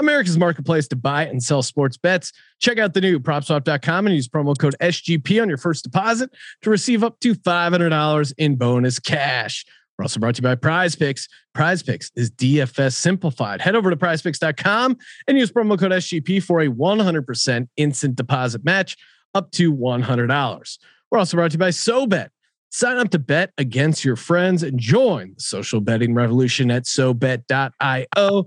America's marketplace to buy and sell sports bets. Check out the new propswap.com and use promo code SGP on your first deposit to receive up to $500 in bonus cash. We're also brought to you by Prize Picks. Prize Picks is DFS simplified. Head over to prizepicks.com and use promo code SGP for a 100% instant deposit match up to $100. We're also brought to you by SoBet. Sign up to bet against your friends and join the social betting revolution at SoBet.io.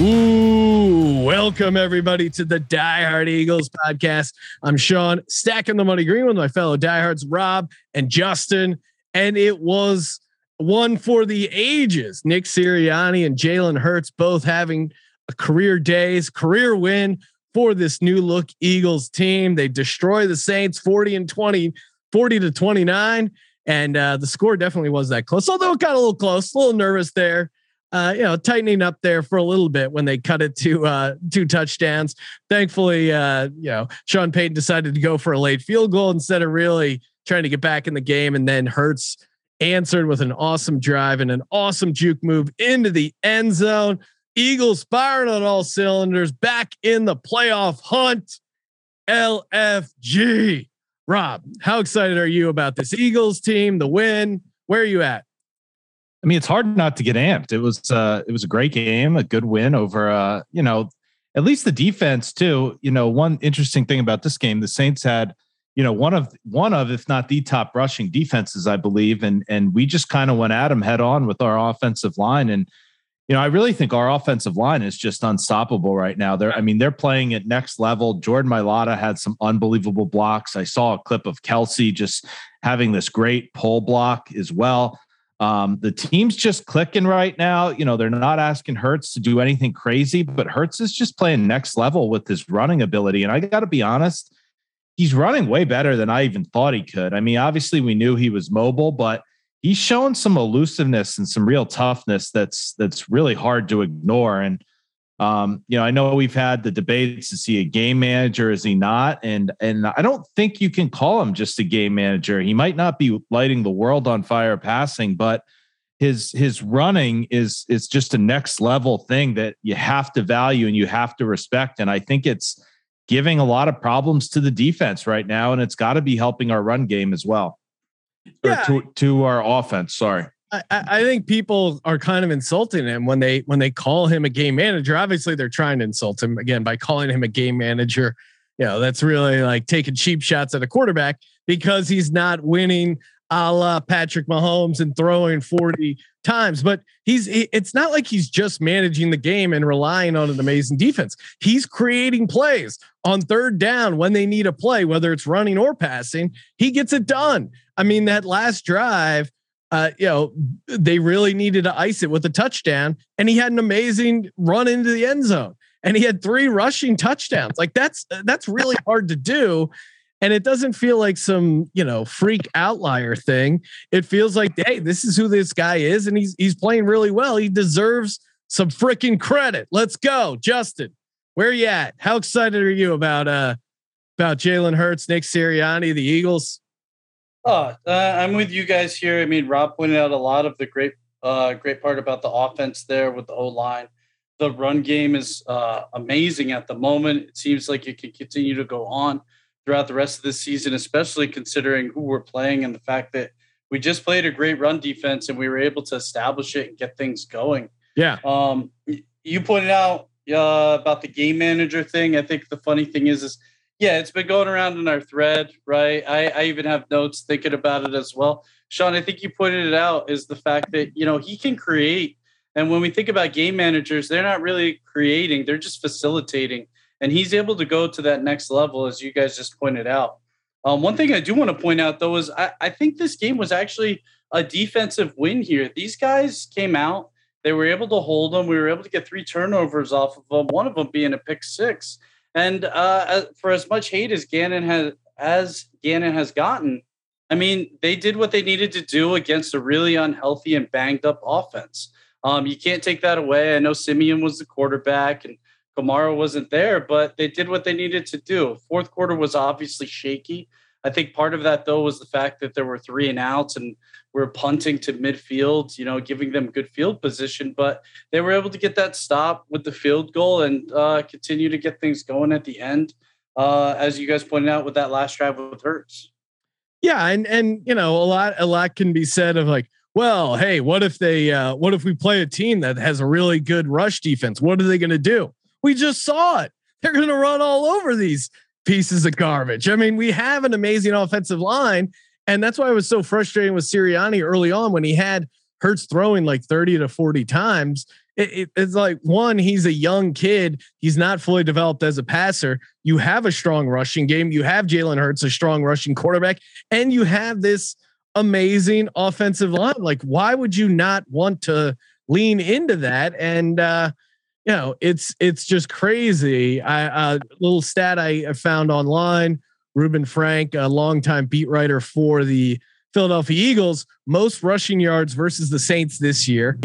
Ooh, welcome everybody to the Die Hard Eagles podcast. I'm Sean, stacking the money green with my fellow diehards, Rob and Justin. And it was one for the ages. Nick Sirianni and Jalen Hurts both having a career days, career win for this new look Eagles team. They destroy the Saints 40 and 20, 40 to 29. And uh, the score definitely was that close, although it got a little close, a little nervous there uh, you know, tightening up there for a little bit when they cut it to uh, two touchdowns. Thankfully, uh, you know, Sean Payton decided to go for a late field goal instead of really trying to get back in the game. And then Hurts answered with an awesome drive and an awesome juke move into the end zone. Eagles firing on all cylinders, back in the playoff hunt. LFG. Rob, how excited are you about this Eagles team, the win? Where are you at? I mean, it's hard not to get amped. It was uh, it was a great game, a good win over uh, you know, at least the defense too. You know, one interesting thing about this game, the Saints had, you know, one of one of if not the top rushing defenses, I believe, and and we just kind of went at them head on with our offensive line, and you know, I really think our offensive line is just unstoppable right now. They're, I mean, they're playing at next level. Jordan Mailata had some unbelievable blocks. I saw a clip of Kelce just having this great pull block as well. Um, the team's just clicking right now. You know, they're not asking Hurts to do anything crazy, but Hurts is just playing next level with his running ability. And I got to be honest, he's running way better than I even thought he could. I mean, obviously we knew he was mobile, but he's shown some elusiveness and some real toughness that's that's really hard to ignore. And um, you know, I know we've had the debates to see a game manager, is he not? And and I don't think you can call him just a game manager. He might not be lighting the world on fire passing, but his his running is is just a next level thing that you have to value and you have to respect. And I think it's giving a lot of problems to the defense right now, and it's got to be helping our run game as well. Yeah. Or to to our offense. Sorry. I, think people are kind of insulting him when they when they call him a game manager. Obviously, they're trying to insult him again by calling him a game manager. You know, that's really like taking cheap shots at a quarterback because he's not winning a la Patrick Mahomes and throwing 40 times. But he's it's not like he's just managing the game and relying on an amazing defense. He's creating plays on third down when they need a play, whether it's running or passing. He gets it done. I mean, that last drive uh, you know, they really needed to ice it with a touchdown, and he had an amazing run into the end zone, and he had three rushing touchdowns. Like that's that's really hard to do, and it doesn't feel like some you know freak outlier thing. It feels like, hey, this is who this guy is, and he's he's playing really well. He deserves some freaking credit. Let's go, Justin. Where are you at? How excited are you about uh about Jalen Hurts, Nick Sirianni, the Eagles? Oh, uh, I'm with you guys here. I mean, Rob pointed out a lot of the great, uh, great part about the offense there with the O line. the run game is uh, amazing at the moment. It seems like it can continue to go on throughout the rest of the season, especially considering who we're playing and the fact that we just played a great run defense and we were able to establish it and get things going. Yeah. Um, you pointed out uh, about the game manager thing. I think the funny thing is, is yeah, it's been going around in our thread, right? I, I even have notes thinking about it as well. Sean, I think you pointed it out is the fact that you know he can create, and when we think about game managers, they're not really creating; they're just facilitating. And he's able to go to that next level, as you guys just pointed out. Um, one thing I do want to point out, though, is I, I think this game was actually a defensive win here. These guys came out, they were able to hold them. We were able to get three turnovers off of them, one of them being a pick six. And uh, for as much hate as Gannon has as Gannon has gotten, I mean, they did what they needed to do against a really unhealthy and banged up offense. Um, you can't take that away. I know Siemian was the quarterback and Kamara wasn't there, but they did what they needed to do. Fourth quarter was obviously shaky. I think part of that though was the fact that there were three and outs and we're punting to midfield, you know, giving them good field position, but they were able to get that stop with the field goal and uh, continue to get things going at the end. Uh, as you guys pointed out with that last drive with Hurts. Yeah, and and you know a lot a lot can be said of like, well, hey, what if they uh, what if we play a team that has a really good rush defense? What are they going to do? We just saw it. They're going to run all over these pieces of garbage. I mean, we have an amazing offensive line, and that's why I was so frustrating with Sirianni early on when he had Hurts throwing like 30 to 40 times. It, it, it's like one, he's a young kid. He's not fully developed as a passer. You have a strong rushing game. You have Jalen Hurts, a strong rushing quarterback, and you have this amazing offensive line. Like, why would you not want to lean into that? And uh, you know, it's it's just crazy. I a uh, little stat I found online. Reuben Frank, a longtime beat writer for the Philadelphia Eagles, most rushing yards versus the Saints this year.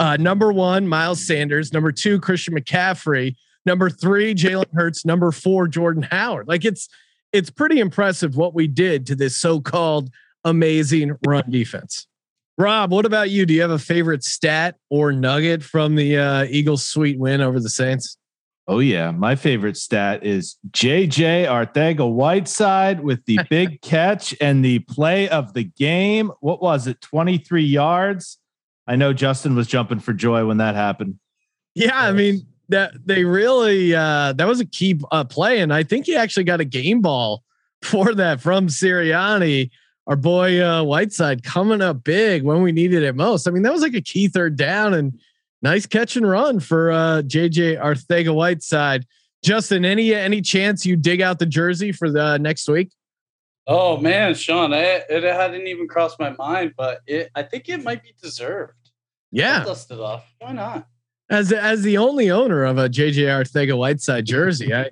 Uh, number one, Miles Sanders. Number two, Christian McCaffrey. Number three, Jalen Hurts. Number four, Jordan Howard. Like it's it's pretty impressive what we did to this so-called amazing run defense. Rob, what about you? Do you have a favorite stat or nugget from the uh, Eagles' sweet win over the Saints? Oh yeah, my favorite stat is JJ Arcega Whiteside with the big catch and the play of the game. What was it? 23 yards. I know Justin was jumping for joy when that happened. Yeah, I mean that they really uh that was a key uh, play and I think he actually got a game ball for that from Sirianni our boy uh, Whiteside coming up big when we needed it most. I mean, that was like a key third down and nice catch and run for uh, JJ Arcega Whiteside. Justin, any any chance you dig out the jersey for the next week? Oh man, Sean, I, it hadn't even crossed my mind, but it, I think it might be deserved. Yeah, I'll dust it off. Why not? As as the only owner of a JJ Arcega Whiteside jersey, I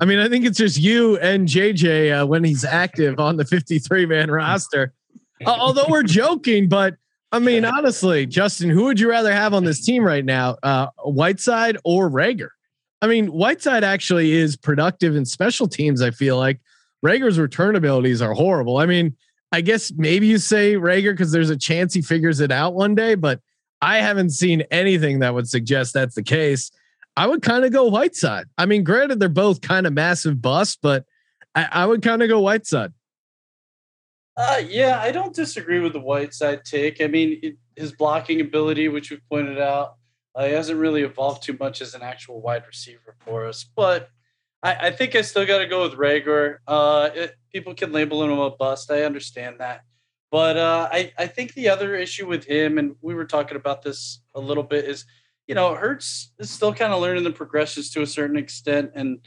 I mean, I think it's just you and JJ uh, when he's active on the 53 man roster. Uh, although we're joking, but I mean, honestly, Justin, who would you rather have on this team right now, uh, Whiteside or Reagor? I mean, Whiteside actually is productive in special teams. I feel like Reagor's return abilities are horrible. I mean, I guess maybe you say Reagor because there's a chance he figures it out one day, but I haven't seen anything that would suggest that's the case. I would kind of go Whiteside. I mean, granted, they're both kind of massive busts, but I, I would kind of go Whiteside. Uh, yeah, I don't disagree with the Whiteside take. I mean, it, his blocking ability, which we've pointed out, uh, he hasn't really evolved too much as an actual wide receiver for us. But I, I think I still got to go with Reagor. Uh, it, people can label him a bust. I understand that. But uh, I, I think the other issue with him, and we were talking about this a little bit, is – you know, Hurts is still kind of learning the progressions to a certain extent. And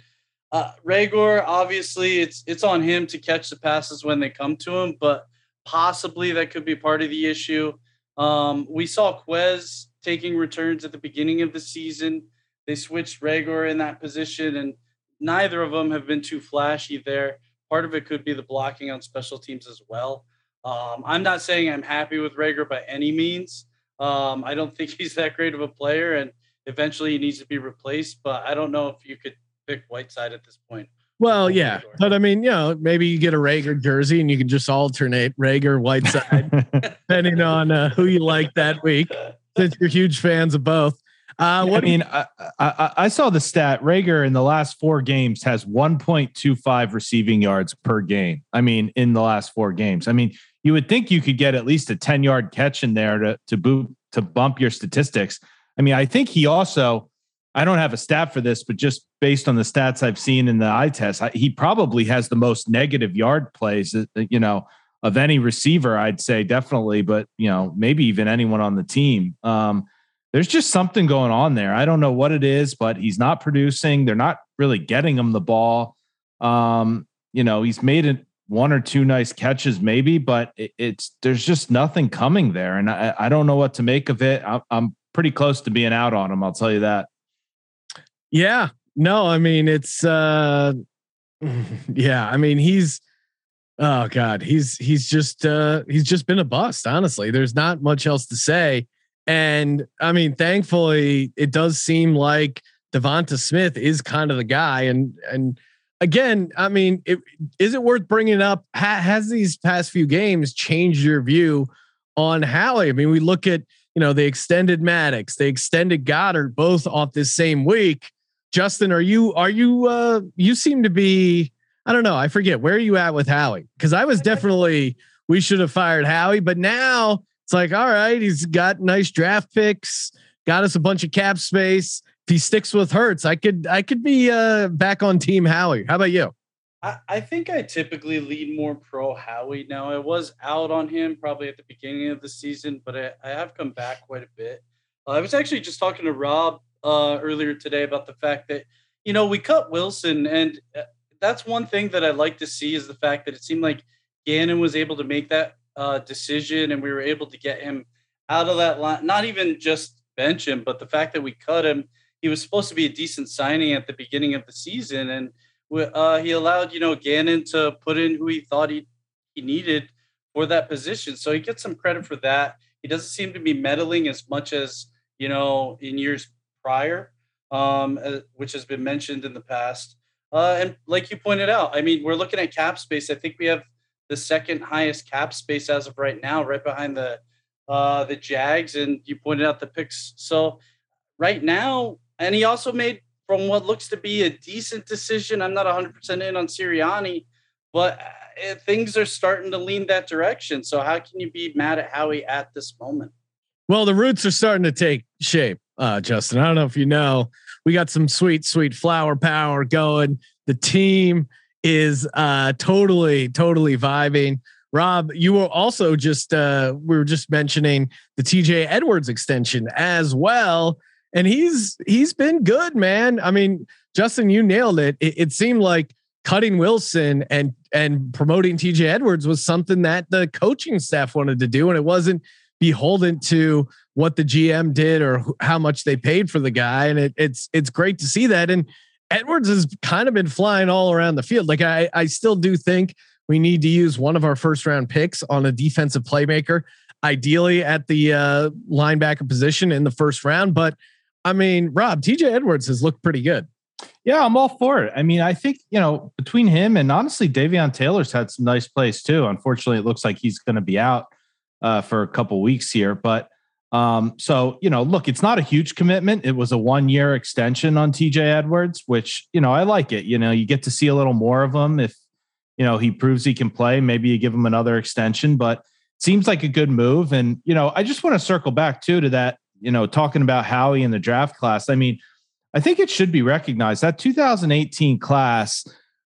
uh, Reagor, obviously, it's it's on him to catch the passes when they come to him, but possibly that could be part of the issue. Um, we saw Quez taking returns at the beginning of the season. They switched Reagor in that position, and neither of them have been too flashy there. Part of it could be the blocking on special teams as well. Um, I'm not saying I'm happy with Reagor by any means. Um, I don't think he's that great of a player, and eventually he needs to be replaced. But I don't know if you could pick Whiteside at this point. Well, yeah, but I mean, you know, maybe you get a Reagor jersey and you can just alternate Reagor Whiteside, depending on uh, who you like that week. Since you're huge fans of both. Uh, what I mean, I, I, I, saw the stat. Reagor in the last four games has 1.25 receiving yards per game. I mean, in the last four games. I mean, you would think you could get at least a 10 yard catch in there to to boot to bump your statistics. I mean, I think he also. I don't have a stat for this, but just based on the stats I've seen in the eye test, I, he probably has the most negative yard plays. Uh, you know, of any receiver, I'd say definitely, but you know, maybe even anyone on the team. Um, there's just something going on there. I don't know what it is, but he's not producing. They're not really getting him the ball. Um, you know, he's made it one or two nice catches, maybe, but it, it's there's just nothing coming there, and I, I don't know what to make of it. I, I'm pretty close to being out on him. I'll tell you that. Yeah, no, I mean it's uh, yeah, I mean he's oh god, he's he's just uh, he's just been a bust. Honestly, there's not much else to say. And I mean, thankfully, it does seem like Devonta Smith is kind of the guy. And and again, I mean, it, is it worth bringing up? Ha, has these past few games changed your view on Howie? I mean, we look at you know they extended Maddox, they extended Goedert, both off this same week. Justin, are you are you uh you seem to be I don't know, I forget where are you at with Howie? Because I was definitely we should have fired Howie, but now it's like, all right, he's got nice draft picks, got us a bunch of cap space. If he sticks with Hurts, I could I could be uh, back on Team Howie. How about you? I, I think I typically lean more pro Howie now. I was out on him probably at the beginning of the season, but I, I have come back quite a bit. Uh, I was actually just talking to Rob uh, earlier today about the fact that you know we cut Wilson, and uh, that's one thing that I like to see is the fact that it seemed like Gannon was able to make that uh, decision, and we were able to get him out of that line. Not even just bench him, but the fact that we cut him. He was supposed to be a decent signing at the beginning of the season, and uh, he allowed you know Gannon to put in who he thought he he needed for that position. So he gets some credit for that. He doesn't seem to be meddling as much as you know in years prior, um, uh, which has been mentioned in the past. Uh, and like you pointed out, I mean, we're looking at cap space. I think we have the second highest cap space as of right now, right behind the uh, the Jags, and you pointed out the picks. So right now, and he also made from what looks to be a decent decision. I'm not 100 percent in on Sirianni, but uh, things are starting to lean that direction. So how can you be mad at Howie at this moment? Well, the roots are starting to take shape, uh, Justin. I don't know if you know, we got some sweet, sweet flower power going. The team is uh, totally, totally vibing. Rob, you were also just uh, we were just mentioning the TJ Edwards extension as well, and he's he's been good, man. I mean, Justin, you nailed it. It, it seemed like cutting Wilson and and promoting TJ Edwards was something that the coaching staff wanted to do, and it wasn't beholden to what the GM did or how much they paid for the guy. And it, it's it's great to see that. And Edwards has kind of been flying all around the field. Like I, I still do think we need to use one of our first round picks on a defensive playmaker, ideally at the uh, linebacker position in the first round. But I mean, Rob, TJ Edwards has looked pretty good. Yeah, I'm all for it. I mean, I think, you know, between him and honestly, Davion Taylor's had some nice plays too. Unfortunately, it looks like he's going to be out uh, for a couple weeks here. But um, so, you know, look, it's not a huge commitment. It was a one year extension on TJ Edwards, which, you know, I like it. You know, you get to see a little more of him if, you know, he proves he can play. Maybe you give him another extension, but seems like a good move. And, you know, I just want to circle back too to that, you know, talking about Howie in the draft class. I mean, I think it should be recognized that 2018 class,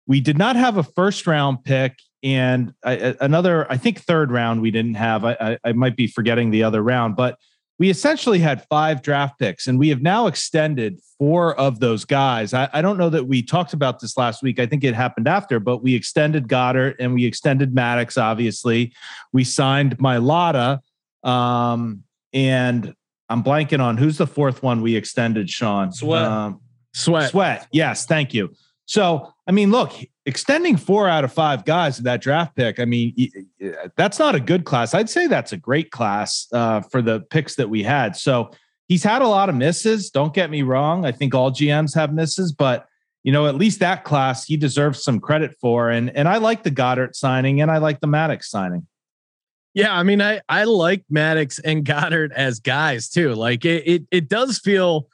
we did not have a first round pick and I, another, I think third round we didn't have. I, I, I might be forgetting the other round, but we essentially had five draft picks, and we have now extended four of those guys. I, I, don't know that we talked about this last week. I think it happened after, but we extended Goedert and we extended Maddox. Obviously, we signed Mailata, um, and I'm blanking on who's the fourth one we extended. Sean Sweat. Um, Sweat. Sweat. Yes, thank you. So, I mean, look, extending four out of five guys to that draft pick, I mean, that's not a good class. I'd say that's a great class uh, for the picks that we had. So he's had a lot of misses. Don't get me wrong. I think all GMs have misses, but you know, at least that class he deserves some credit for. And and I like the Goedert signing and I like the Maddox signing. Yeah, I mean, I I like Maddox and Goedert as guys too. Like it it, it does feel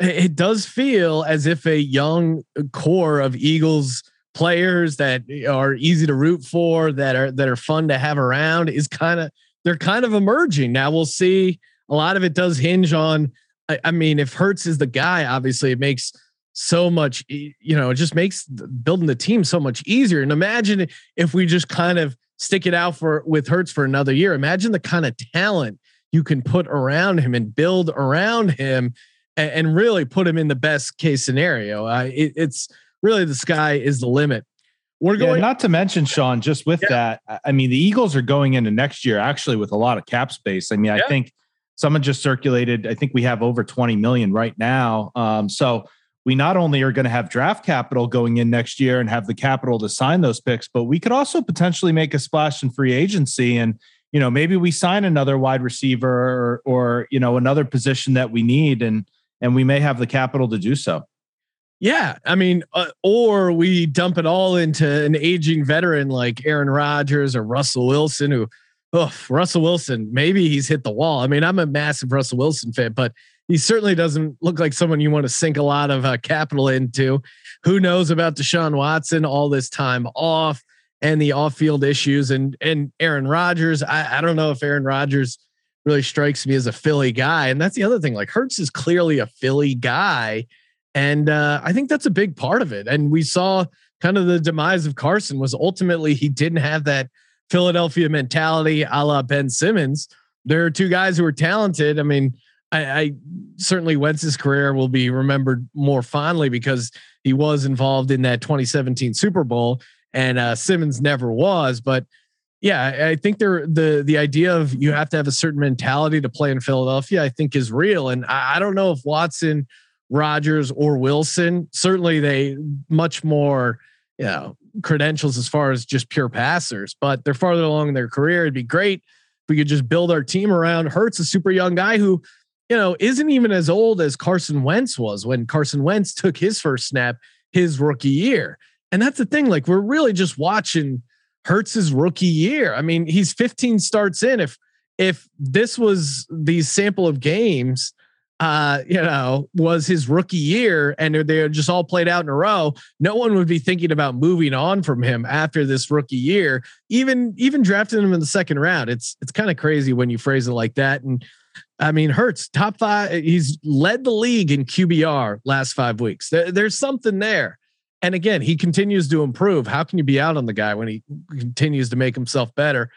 it does feel as if a young core of Eagles players that are easy to root for, that are that are fun to have around, is kind of they're kind of emerging. Now we'll see. A lot of it does hinge on. I, I mean, if Hurts is the guy, obviously it makes so much. You know, it just makes building the team so much easier. And imagine if we just kind of stick it out for with Hurts for another year. Imagine the kind of talent you can put around him and build around him and, and really put him in the best case scenario. Uh, it, it's really the sky is the limit. We're going yeah, not to mention Sean, just with yeah. that, I mean, the Eagles are going into next year actually with a lot of cap space. I mean, I think someone just circulated, I think we have over 20 million right now. Um, so we not only are going to have draft capital going in next year and have the capital to sign those picks, but we could also potentially make a splash in free agency and you know maybe we sign another wide receiver or, or you know another position that we need and and we may have the capital to do so. Yeah, I mean, uh, or we dump it all into an aging veteran like Aaron Rodgers or Russell Wilson, who, oh, Russell Wilson, maybe he's hit the wall. I mean, I'm a massive Russell Wilson fan, but he certainly doesn't look like someone you want to sink a lot of uh, capital into. Who knows about Deshaun Watson all this time off and the off-field issues and and Aaron Rodgers. I, I don't know if Aaron Rodgers really strikes me as a Philly guy. And that's the other thing. Like Hurts is clearly a Philly guy. And uh, I think that's a big part of it. And we saw kind of the demise of Carson was ultimately he didn't have that Philadelphia mentality a la Ben Simmons. There are two guys who are talented. I mean, I, I certainly Wentz's career will be remembered more fondly because he was involved in that 2017 Super Bowl and uh, Simmons never was. But yeah, I think there the the idea of you have to have a certain mentality to play in Philadelphia, I think is real. And I, I don't know if Watson, Rodgers, or Wilson, certainly they much more, you know, credentials as far as just pure passers, but they're farther along in their career. It'd be great if we could just build our team around Hurts, a super young guy who, you know, isn't even as old as Carson Wentz was when Carson Wentz took his first snap his rookie year. And that's the thing, like we're really just watching Hurts's rookie year. I mean, he's 15 starts in. If if this was the sample of games, uh, you know, was his rookie year and they're just all played out in a row, no one would be thinking about moving on from him after this rookie year. Even even drafting him in the second round, it's it's kind of crazy when you phrase it like that. And I mean, Hurts top five. He's led the league in QBR last five weeks. There, there's something there. And again, he continues to improve. How can you be out on the guy when he continues to make himself better?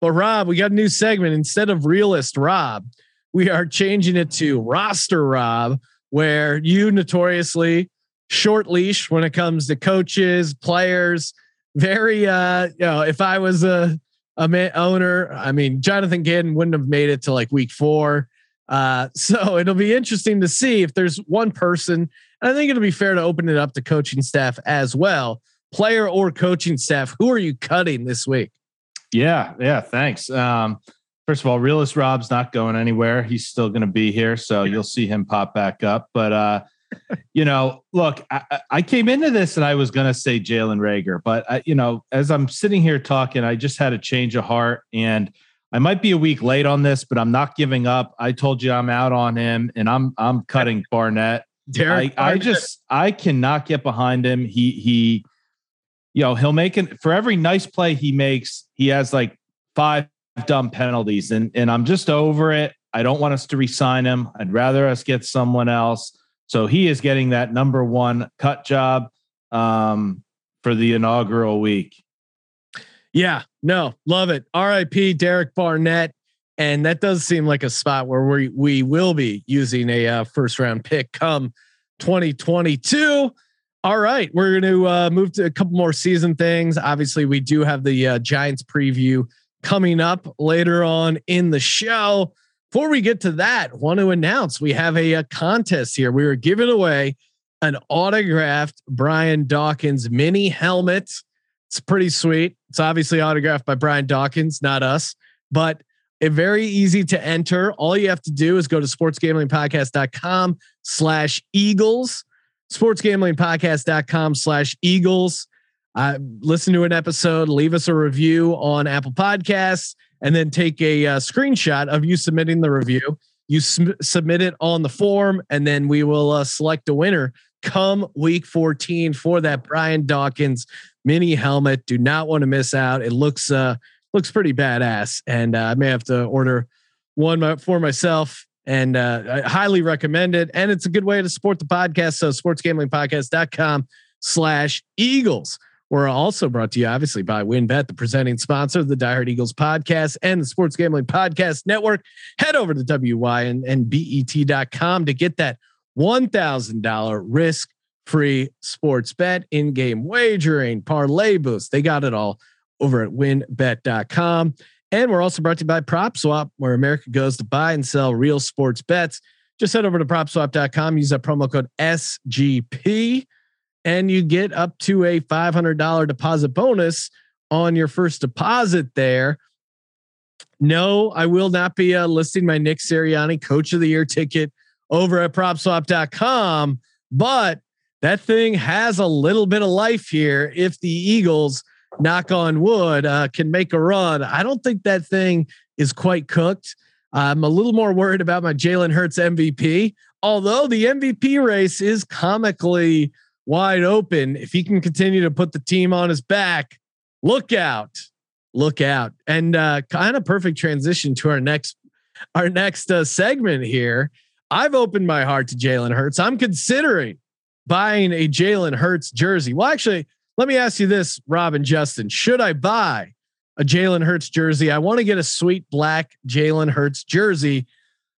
But Rob, we got a new segment. Instead of realist Rob, we are changing it to roster Rob, where you notoriously short leash when it comes to coaches, players. Very, uh, you know, if I was a a man, owner, I mean, Jonathan Gannon wouldn't have made it to like week four. Uh, so it'll be interesting to see if there's one person and I think it'll be fair to open it up to coaching staff as well, player or coaching staff. Who are you cutting this week? Yeah, yeah, thanks. Um, first of all, realist Rob's not going anywhere. He's still going to be here, so you'll see him pop back up. But uh, you know, look, I, I, came into this and I was going to say Jalen Reagor, but I, you know, as I'm sitting here talking, I just had a change of heart, and I might be a week late on this, but I'm not giving up. I told you I'm out on him, and I'm I'm cutting Barnett. Derek, I, I just I cannot get behind him. He he, you know, he'll make it for every nice play he makes. He has like five dumb penalties, and and I'm just over it. I don't want us to resign him. I'd rather us get someone else. So he is getting that number one cut job um, for the inaugural week. Yeah, no, love it. R.I.P. Derek Barnett. And that does seem like a spot where we we will be using a uh, first round pick come 2022. All right, we're going to uh, move to a couple more season things. Obviously, we do have the uh, Giants preview coming up later on in the show. Before we get to that, want to announce we have a, a contest here. We are giving away an autographed Brian Dawkins mini helmet. It's pretty sweet. It's obviously autographed by Brian Dawkins, not us, but it's very easy to enter. All you have to do is go to sportsgamblingpodcast.com slash Eagles, sportsgamblingpodcast.com slash Eagles. uh, listen to an episode, leave us a review on Apple Podcasts, and then take a uh, screenshot of you submitting the review. You sm- submit it on the form, and then we will uh, select a winner come week 14 for that Brian Dawkins mini helmet. Do not want to miss out. It looks uh looks pretty badass, and uh, I may have to order one for myself. And uh, I highly recommend it. And it's a good way to support the podcast. So sportsgamblingpodcast.com slash Eagles. We're also brought to you, obviously, by WynnBET, the presenting sponsor of the Die Hard Eagles podcast and the Sports Gambling Podcast Network. Head over to WYN and BET.com to get that $1,000 risk free sports bet, in game wagering, parlay boosts. They got it all over at wynnbet.com. And we're also brought to you by PropSwap, where America goes to buy and sell real sports bets. Just head over to propswap.com, use that promo code SGP, and you get up to a $500 deposit bonus on your first deposit there. No, I will not be uh, listing my Nick Sirianni Coach of the Year ticket over at propswap.com, but that thing has a little bit of life here. If the Eagles, knock on wood, uh, can make a run, I don't think that thing is quite cooked. I'm a little more worried about my Jalen Hurts MVP, although the MVP race is comically wide open. If he can continue to put the team on his back, look out, look out, and uh, kind of perfect transition to our next our next uh, segment here. I've opened my heart to Jalen Hurts. I'm considering buying a Jalen Hurts jersey. Well, actually, let me ask you this, Robin Justin. Should I buy a Jalen Hurts jersey? I want to get a sweet black Jalen Hurts jersey.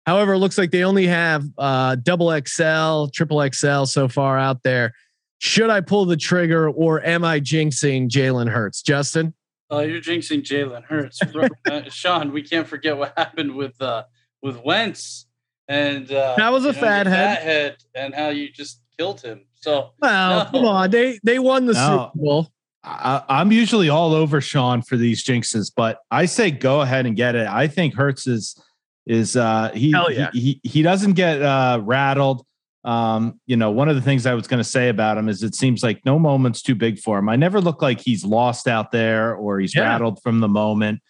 However, it looks like they only have uh, double XL, triple XL so far out there. Should I pull the trigger or am I jinxing Jalen Hurts? Justin? Oh, you're jinxing Jalen Hurts. uh, Sean, we can't forget what happened with uh, with Wentz and uh, that was a fat head. head and how you just killed him. So well, no. come on, they they won the no. Super Bowl. I, am usually all over Sean for these jinxes, but I say go ahead and get it. I think Hurts is is uh he yeah. he, he, he doesn't get uh rattled. Um, you know, one of the things I was going to say about him is it seems like no moment's too big for him. I never look like he's lost out there or he's yeah. rattled from the moment.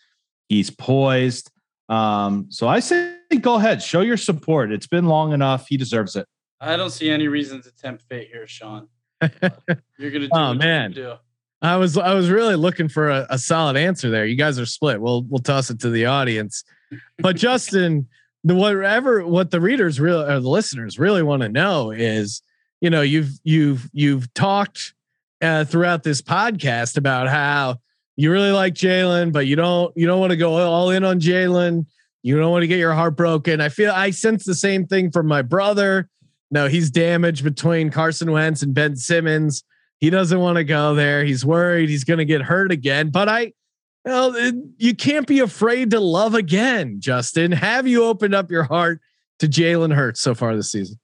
He's poised. Um, so I say go ahead, show your support. It's been long enough. He deserves it. I don't see any reason to tempt fate here, Sean. You're gonna do oh man. Do. I was I was really looking for a, a, solid answer there. You guys are split. We'll we'll toss it to the audience. But Justin, the whatever what the readers really or the listeners really want to know is, you know, you've you've you've talked uh, throughout this podcast about how you really like Jalen, but you don't you don't want to go all in on Jalen. You don't want to get your heart broken. I feel I sense the same thing from my brother. No, he's damaged between Carson Wentz and Ben Simmons. He doesn't want to go there. He's worried he's going to get hurt again. But I, well, it, you can't be afraid to love again, Justin. Have you opened up your heart to Jalen Hurts so far this season?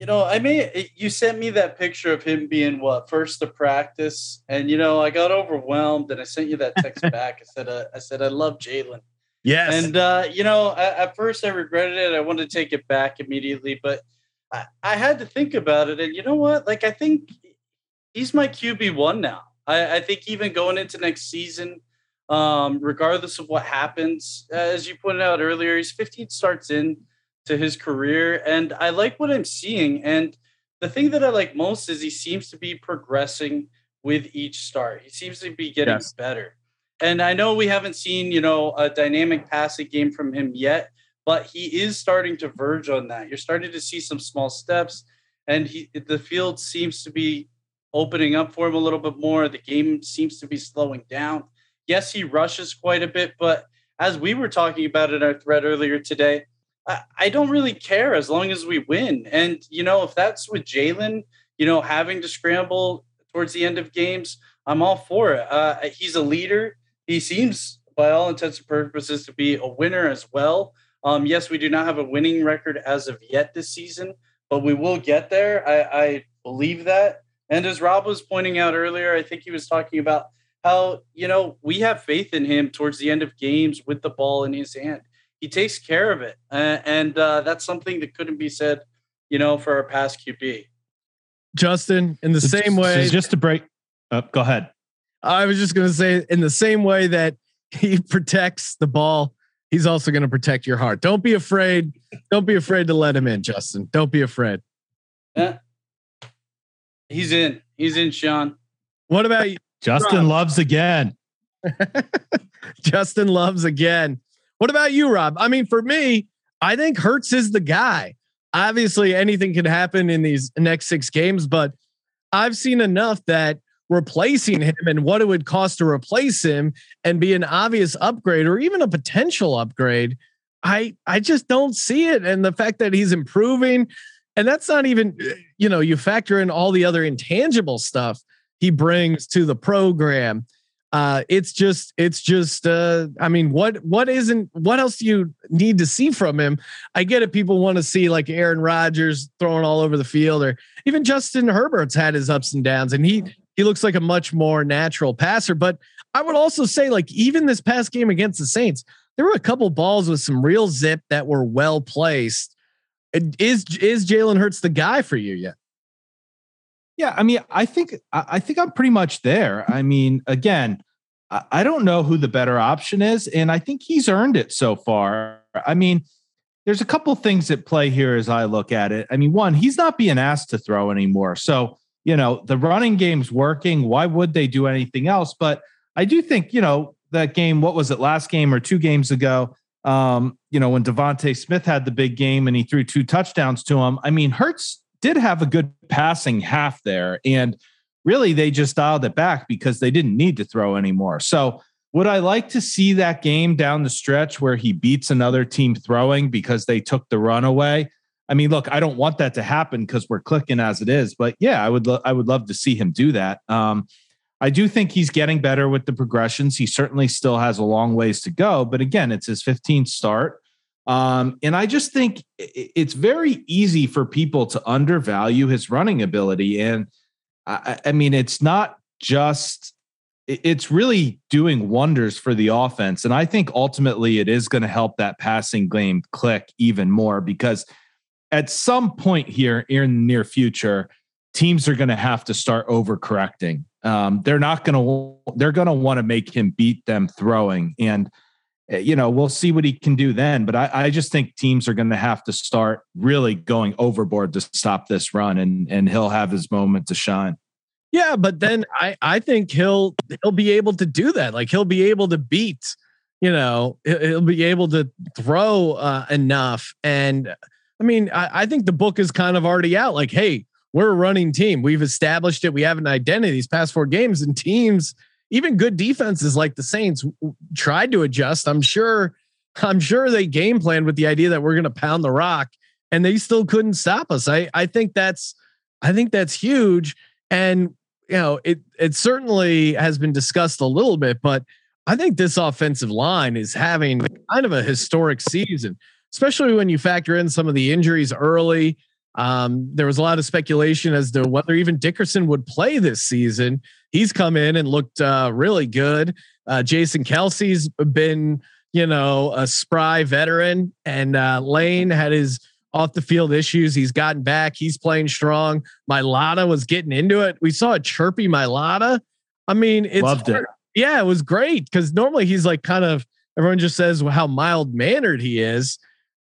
You know, I mean, you sent me that picture of him being what first to practice, and you know, I got overwhelmed, and I sent you that text back. I said, uh, I said, I love Jalen. Yes. And uh, you know, at, at, first I regretted it. I wanted to take it back immediately, but I, I, had to think about it. And you know what? Like I think he's my QB one now. I, I think even going into next season, um, regardless of what happens, as you pointed out earlier, he's 15 starts in to his career, and I like what I'm seeing. And the thing that I like most is he seems to be progressing with each start. He seems to be getting yes. better. And I know we haven't seen, you know, a dynamic passing game from him yet, but he is starting to verge on that. You're starting to see some small steps, and he the field seems to be opening up for him a little bit more. The game seems to be slowing down. Yes, he rushes quite a bit, but as we were talking about in our thread earlier today, I, I don't really care as long as we win. And you know, if that's with Jalen, you know, having to scramble towards the end of games, I'm all for it. Uh, he's a leader he seems, by all intents and purposes, to be a winner as well. Um, yes, we do not have a winning record as of yet this season, but we will get there. I, I believe that. And as Rob was pointing out earlier, I think he was talking about how, you know, we have faith in him towards the end of games with the ball in his hand. He takes care of it. Uh, and uh, that's something that couldn't be said, you know, for our past QB. Justin, in the same way. So just to break Uh, go ahead. I was just going to say, in the same way that he protects the ball, he's also going to protect your heart. Don't be afraid. Don't be afraid to let him in, Justin. Don't be afraid. Yeah. He's in. He's in, Sean. What about you? Justin Rob? loves again. Justin loves again. What about you, Rob? I mean, for me, I think Hurts is the guy. Obviously, anything can happen in these next six games, but I've seen enough that replacing him and what it would cost to replace him and be an obvious upgrade or even a potential upgrade, I I just don't see it. And the fact that he's improving, and that's not even, you know, you factor in all the other intangible stuff he brings to the program uh, it's just, it's just, uh, I mean, what, what isn't, what else do you need to see from him? I get it. People want to see like Aaron Rodgers throwing all over the field, or even Justin Herbert's had his ups and downs, and he, he looks like a much more natural passer. But I would also say, like, even this past game against the Saints, there were a couple balls with some real zip that were well placed. Is is Jalen Hurts the guy for you yet? Yeah, I mean, I think I think I'm pretty much there. I mean, again, I don't know who the better option is, and I think he's earned it so far. I mean, there's a couple things at play here as I look at it. I mean, one, he's not being asked to throw anymore, so you know the running game's working. Why would they do anything else? But I do think you know that game. What was it last game or two games ago? Um, you know when DeVonta Smith had the big game and he threw two touchdowns to him. I mean, Hurts did have a good passing half there. And really, they just dialed it back because they didn't need to throw anymore. So, would I like to see that game down the stretch where he beats another team throwing because they took the run away? I mean, look, I don't want that to happen because we're clicking as it is, but yeah, I would lo- I would love to see him do that. Um, I do think he's getting better with the progressions. He certainly still has a long ways to go, but again, it's his 15th start. Um, and I just think it's very easy for people to undervalue his running ability. And I, I mean, it's not just, it's really doing wonders for the offense. And I think ultimately it is going to help that passing game click even more because at some point here in the near future, teams are going to have to start overcorrecting. Um, they're not going to, they're going to want to make him beat them throwing. And, you know, we'll see what he can do then. But I, I just think teams are going to have to start really going overboard to stop this run, and and he'll have his moment to shine. Yeah, but then I I think he'll he'll be able to do that. Like he'll be able to beat, you know, he'll be able to throw uh, enough. And I mean, I, I think the book is kind of already out. Like, hey, we're a running team. We've established it. We have an identity these past four games, and teams even good defenses like the Saints tried to adjust. I'm sure, I'm sure they game planned with the idea that we're going to pound the rock, and they still couldn't stop us. I I think that's I think that's huge, and you know it it certainly has been discussed a little bit, but I think this offensive line is having kind of a historic season, especially when you factor in some of the injuries early. Um, there was a lot of speculation as to whether even Dickerson would play this season. He's come in and looked uh, really good. Uh, Jason Kelce's been, you know, a spry veteran, and uh, Lane had his off the field issues. He's gotten back. He's playing strong. Mailata was getting into it. We saw a chirpy Mailata. I mean, it's loved it. Yeah, it was great because normally he's like kind of everyone just says how mild mannered he is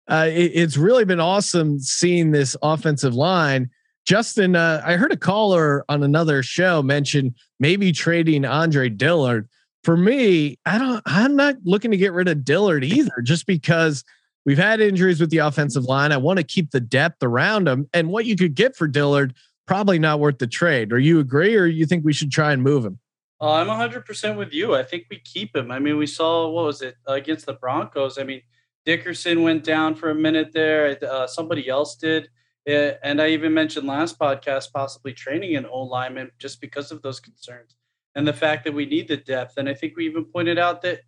uh, it, it's really been awesome seeing this offensive line. Justin, uh, I heard a caller on another show mention maybe trading Andre Dillard. For me, I don't. I'm not looking to get rid of Dillard either, just because we've had injuries with the offensive line. I want to keep the depth around him, and what you could get for Dillard probably not worth the trade. Or you agree, or you think we should try and move him? Uh, I'm 100% with you. I think we keep him. I mean, we saw what was it against the Broncos. I mean, Dickerson went down for a minute there. Uh, somebody else did. Uh, and I even mentioned last podcast possibly training an O lineman just because of those concerns and the fact that we need the depth. And I think we even pointed out that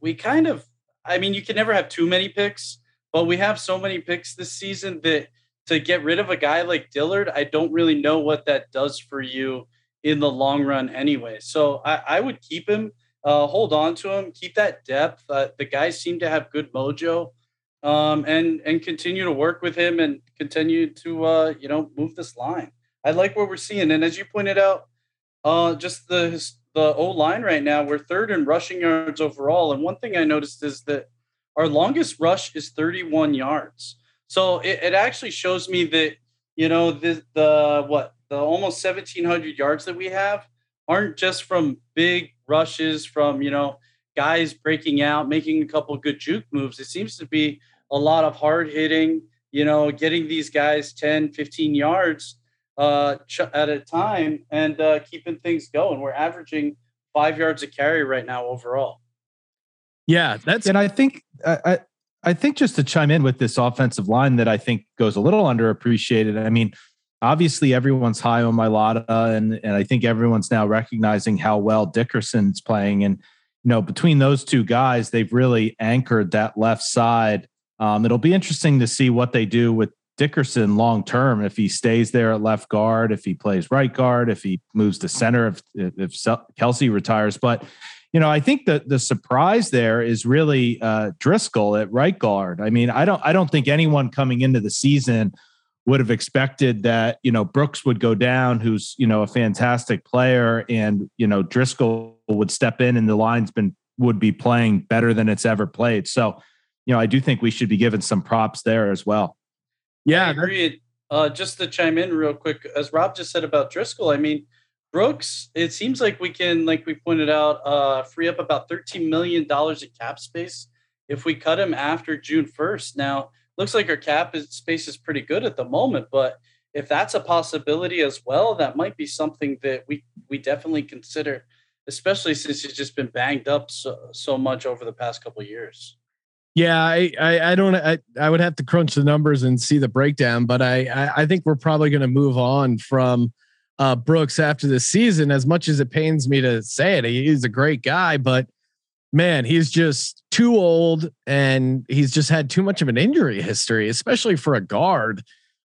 we kind of, I mean, you can never have too many picks, but we have so many picks this season that to get rid of a guy like Dillard, I don't really know what that does for you in the long run anyway. So I, I would keep him uh, hold on to him, keep that depth. Uh, the guys seem to have good mojo, um, and and continue to work with him and continue to uh, you know move this line. I like what we're seeing, and as you pointed out, Uh, just the the O line right now. We're third in rushing yards overall, and one thing I noticed is that our longest rush is 31 yards. So it, it actually shows me that you know the the what the almost 1700 yards that we have aren't just from big rushes from you know guys breaking out, making a couple good juke moves. It seems to be a lot of hard hitting, you know, getting these guys 10, 15 yards uh, at a time and uh, keeping things going. We're averaging five yards a carry right now overall. Yeah, that's and I think I I think just to chime in with this offensive line that I think goes a little underappreciated. I mean, obviously everyone's high on Mailata, and and I think everyone's now recognizing how well Dickerson's playing. And you know, between those two guys, they've really anchored that left side. Um, it'll be interesting to see what they do with Dickerson long term. If he stays there at left guard, if he plays right guard, if he moves to center, if if Kelce retires, but you know, I think that the surprise there is really uh, Driscoll at right guard. I mean, I don't, I don't think anyone coming into the season would have expected that you know Brooks would go down, who's you know a fantastic player, and you know Driscoll would step in, and the line's been would be playing better than it's ever played. So, you know, I do think we should be given some props there as well. Yeah, I agree. Uh, just to chime in real quick, as Rob just said about Driscoll, I mean, Brooks, it seems like we can, like we pointed out, uh, free up about $13 million in cap space if we cut him after June 1st. Now, looks like our cap space is pretty good at the moment, but if that's a possibility as well, that might be something that we we definitely consider, especially since he's just been banged up so so much over the past couple years. Yeah, I, I, I don't I, I would have to crunch the numbers and see the breakdown, but I I, I think we're probably going to move on from uh, Brooks after the season. As much as it pains me to say it, he's a great guy, but man, he's just too old and he's just had too much of an injury history, especially for a guard.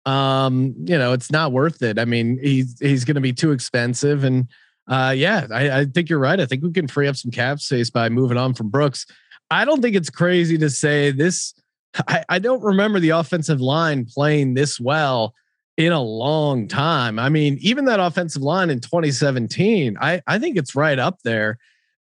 Um, you know, it's not worth it. I mean, he's he's going to be too expensive, and uh, yeah, I, I think you're right. I think we can free up some cap space by moving on from Brooks. I don't think it's crazy to say this. I, I don't remember the offensive line playing this well in a long time. I mean, even that offensive line in 2017, I I think it's right up there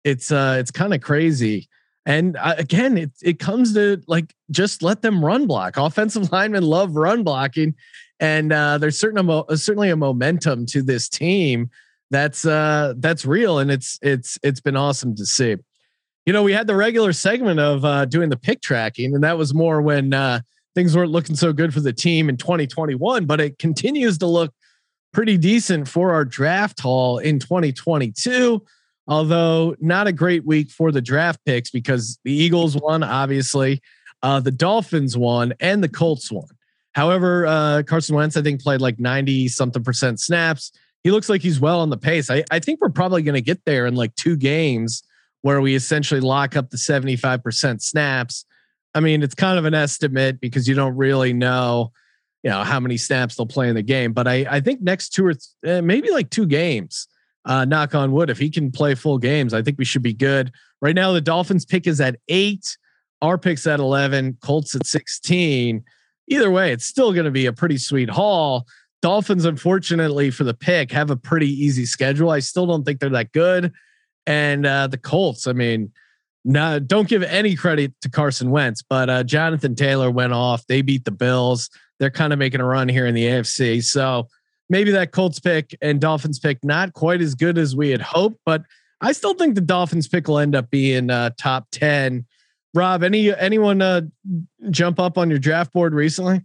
it's uh it's kind of crazy. And uh, again, it it comes to like just let them run block. Offensive linemen love run blocking, and uh, there's certain uh, certainly a momentum to this team that's uh, that's real, and it's it's it's been awesome to see. You know, we had the regular segment of uh, doing the pick tracking, and that was more when uh, things weren't looking so good for the team in 2021, but it continues to look pretty decent for our draft haul in 2022 although not a great week for the draft picks because the Eagles won, obviously, uh, the Dolphins won, and the Colts won. However, uh, Carson Wentz, I think, played like 90 something percent snaps. He looks like he's well on the pace. I, I think we're probably going to get there in like two games where we essentially lock up the 75% snaps. I mean, it's kind of an estimate because you don't really know, you know, how many snaps they'll play in the game. But I, I think next two or th- eh, maybe like two games, uh, knock on wood, if he can play full games, I think we should be good. Right now, the Dolphins pick is at eight, our pick's at 11, Colts at 16. Either way, it's still going to be a pretty sweet haul. Dolphins, unfortunately, for the pick, have a pretty easy schedule. I still don't think they're that good. And uh, the Colts, I mean, no, don't give any credit to Carson Wentz, but uh, Jonathan Taylor went off. They beat the Bills. They're kind of making a run here in the AFC. So maybe that Colts pick and Dolphins pick not quite as good as we had hoped, but I still think the Dolphins pick will end up being uh, top ten. Rob, any anyone uh, jump up on your draft board recently?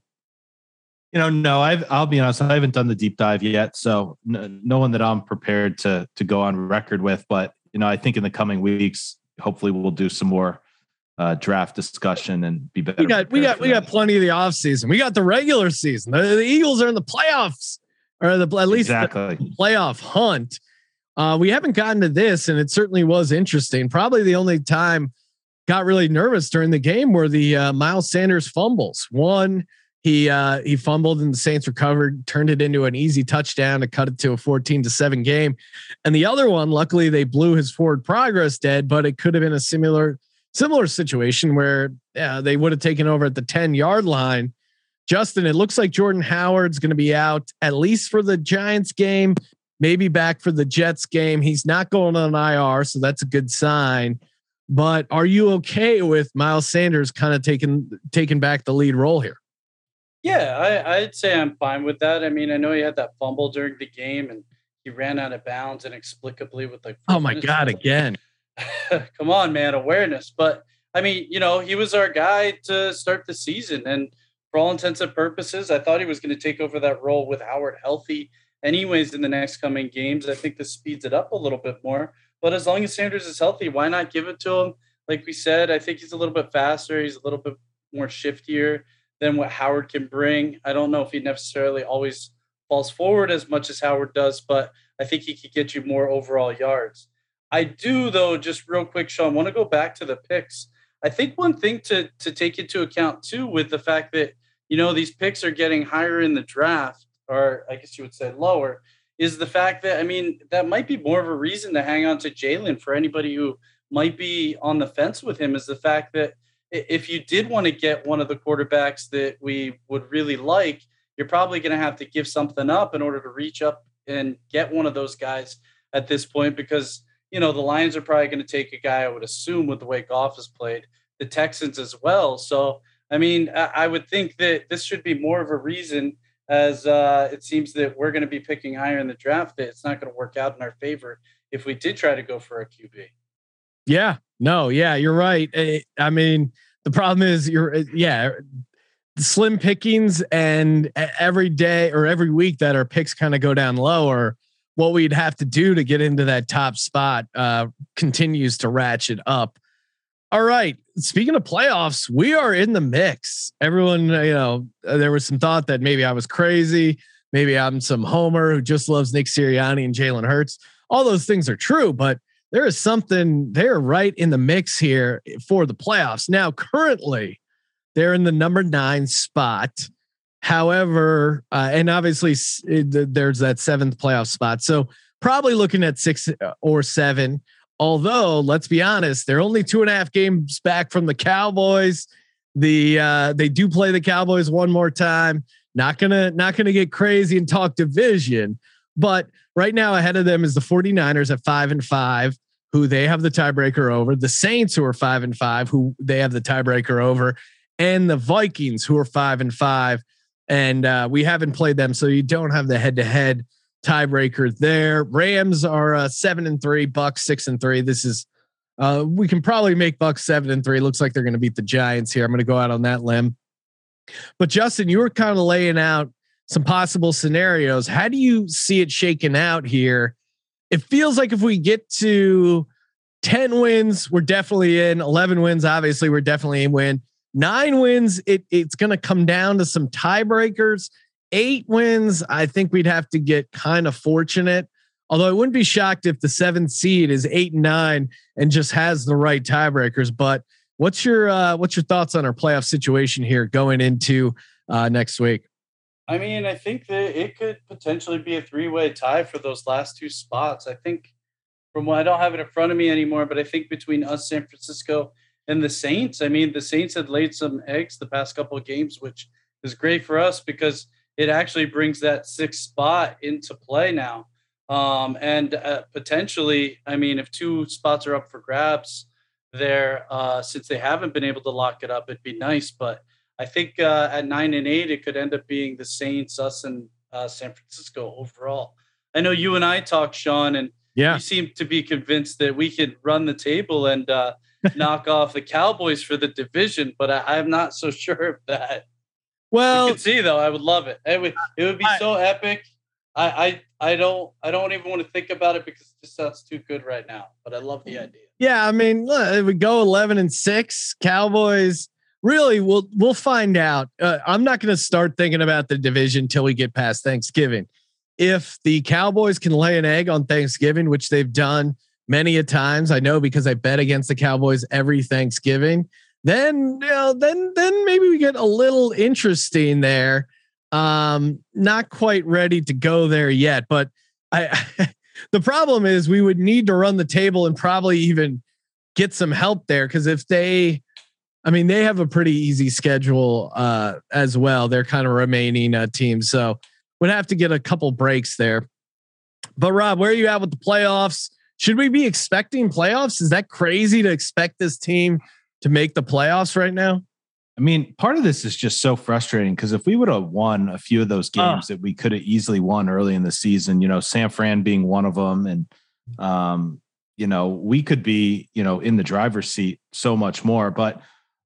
You know, no. I've I'll be honest. I haven't done the deep dive yet, so no, no one that I'm prepared to to go on record with. But you know, I think in the coming weeks, hopefully, we'll do some more uh, draft discussion and be better. We got we got we that. got plenty of the off season. We got the regular season. The, the Eagles are in the playoffs or the at least exactly. the playoff hunt. Uh, we haven't gotten to this, and it certainly was interesting. Probably the only time got really nervous during the game were the uh, Miles Sanders fumbles. One, he uh, he fumbled and the Saints recovered, turned it into an easy touchdown to cut it to a 14 to 7 game. And the other one, luckily they blew his forward progress dead, but it could have been a similar similar situation where yeah, they would have taken over at the 10 yard line Justin, it looks like Jordan Howard's going to be out at least for the Giants game, maybe back for the Jets game. He's not going on IR, so that's a good sign. But are you okay with Miles Sanders kind of taking taking back the lead role here? Yeah, I, I'd say I'm fine with that. I mean, I know he had that fumble during the game and he ran out of bounds inexplicably with like. Oh my god! Again, come on, man, awareness. But I mean, you know, he was our guy to start the season, and for all intents and purposes, I thought he was going to take over that role with Howard healthy. Anyways, in the next coming games, I think this speeds it up a little bit more. But as long as Sanders is healthy, why not give it to him? Like we said, I think he's a little bit faster. He's a little bit more shiftier than what Howard can bring. I don't know if he necessarily always falls forward as much as Howard does, but I think he could get you more overall yards. I do, though, just real quick, Sean, want to go back to the picks. I think one thing to to take into account too, with the fact that you know these picks are getting higher in the draft, or I guess you would say lower, is the fact that I mean that might be more of a reason to hang on to Jalen for anybody who might be on the fence with him. Is the fact that if you did want to get one of the quarterbacks that we would really like, you're probably going to have to give something up in order to reach up and get one of those guys at this point because you know the Lions are probably going to take a guy I would assume with the way Goff has played, the Texans as well. So I mean, I would think that this should be more of a reason as uh, it seems that we're going to be picking higher in the draft that it's not going to work out in our favor if we did try to go for a QB. Yeah, no, yeah, you're right. I mean, the problem is you're, eh, yeah, slim pickings and every day or every week that our picks kind of go down lower, what we'd have to do to get into that top spot uh, continues to ratchet up. All right. Speaking of playoffs, we are in the mix. Everyone, you know, uh, there was some thought that maybe I was crazy. Maybe I'm some homer who just loves Nick Sirianni and Jalen Hurts. All those things are true, but there is something they're right in the mix here for the playoffs. Now, currently, they're in the number nine spot. However, uh, and obviously it, there's that seventh playoff spot. So probably looking at six uh, or seven. Although, let's be honest, they're only two and a half games back from the Cowboys. The uh, they do play the Cowboys one more time. Not gonna not gonna get crazy and talk division, but right now ahead of them is the 49ers at five and five who they have the tiebreaker over, the Saints who are five and five, who they have the tiebreaker over, and the Vikings who are five and five. And uh, we haven't played them, so you don't have the head to head tiebreaker there. Rams are uh, seven and three, Bucks six and three. This is uh, we can probably make Bucks seven and three. Looks like they're going to beat the Giants here. I'm going to go out on that limb. But Justin, you were kind of laying out some possible scenarios. How do you see it shaking out here? it feels like if we get to 10 wins, we're definitely in. 11 wins, obviously, we're definitely in win. Nine wins, it, it's going to come down to some tiebreakers. Eight wins, I think we'd have to get kind of fortunate. Although I wouldn't be shocked if the seventh seed is eight and nine and just has the right tiebreakers. But what's your uh, what's your thoughts on our playoff situation here going into uh, next week? I mean, I think that it could potentially be a three way tie for those last two spots. I think from what I don't have it in front of me anymore, but I think between us, San Francisco, and the Saints, I mean, the Saints had laid some eggs the past couple of games, which is great for us because it actually brings that sixth spot into play now. Um, and uh, potentially, I mean, if two spots are up for grabs there, uh, since they haven't been able to lock it up, it'd be nice. But I think uh, at nine and eight, it could end up being the Saints, us, and uh, San Francisco overall. I know you and I talked, Sean, and yeah. you seem to be convinced that we could run the table and uh, knock off the Cowboys for the division, but I, am not so sure of that. Well, you can see though, I would love it. It would it would be I, so epic. I, I I don't I don't even want to think about it because it just sounds too good right now. But I love the idea. Yeah, I mean, look, we go eleven and six. Cowboys really we'll we'll find out uh, i'm not going to start thinking about the division till we get past thanksgiving if the cowboys can lay an egg on thanksgiving which they've done many a times i know because i bet against the cowboys every thanksgiving then you know then then maybe we get a little interesting there um not quite ready to go there yet but i the problem is we would need to run the table and probably even get some help there because if they I mean, they have a pretty easy schedule uh, as well. They're kind of remaining uh, teams, so would have to get a couple breaks there. But Rob, where are you at with the playoffs? Should we be expecting playoffs? Is that crazy to expect this team to make the playoffs right now? I mean, part of this is just so frustrating because if we would have won a few of those games uh, that we could have easily won early in the season, you know, San Fran being one of them, and um, you know, we could be, you know, in the driver's seat so much more. But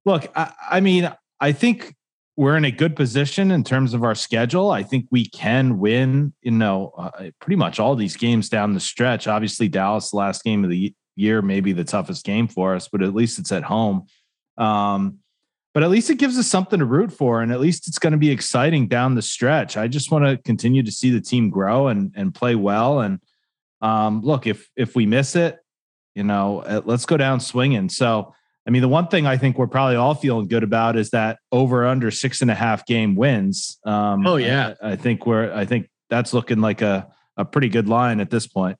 look, I, I mean, I think we're in a good position in terms of our schedule. I think we can win, you know, uh, pretty much all these games down the stretch. Obviously, Dallas, the last game of the year, maybe the toughest game for us, but at least it's at home. Um, but at least it gives us something to root for, and at least it's going to be exciting down the stretch. I just want to continue to see the team grow and and play well. And um, look, if if we miss it, you know, uh, let's go down swinging. So I mean, the one thing I think we're probably all feeling good about is that over under six and a half game wins. Um, oh yeah, I, I, think we're. I think that's looking like a a pretty good line at this point.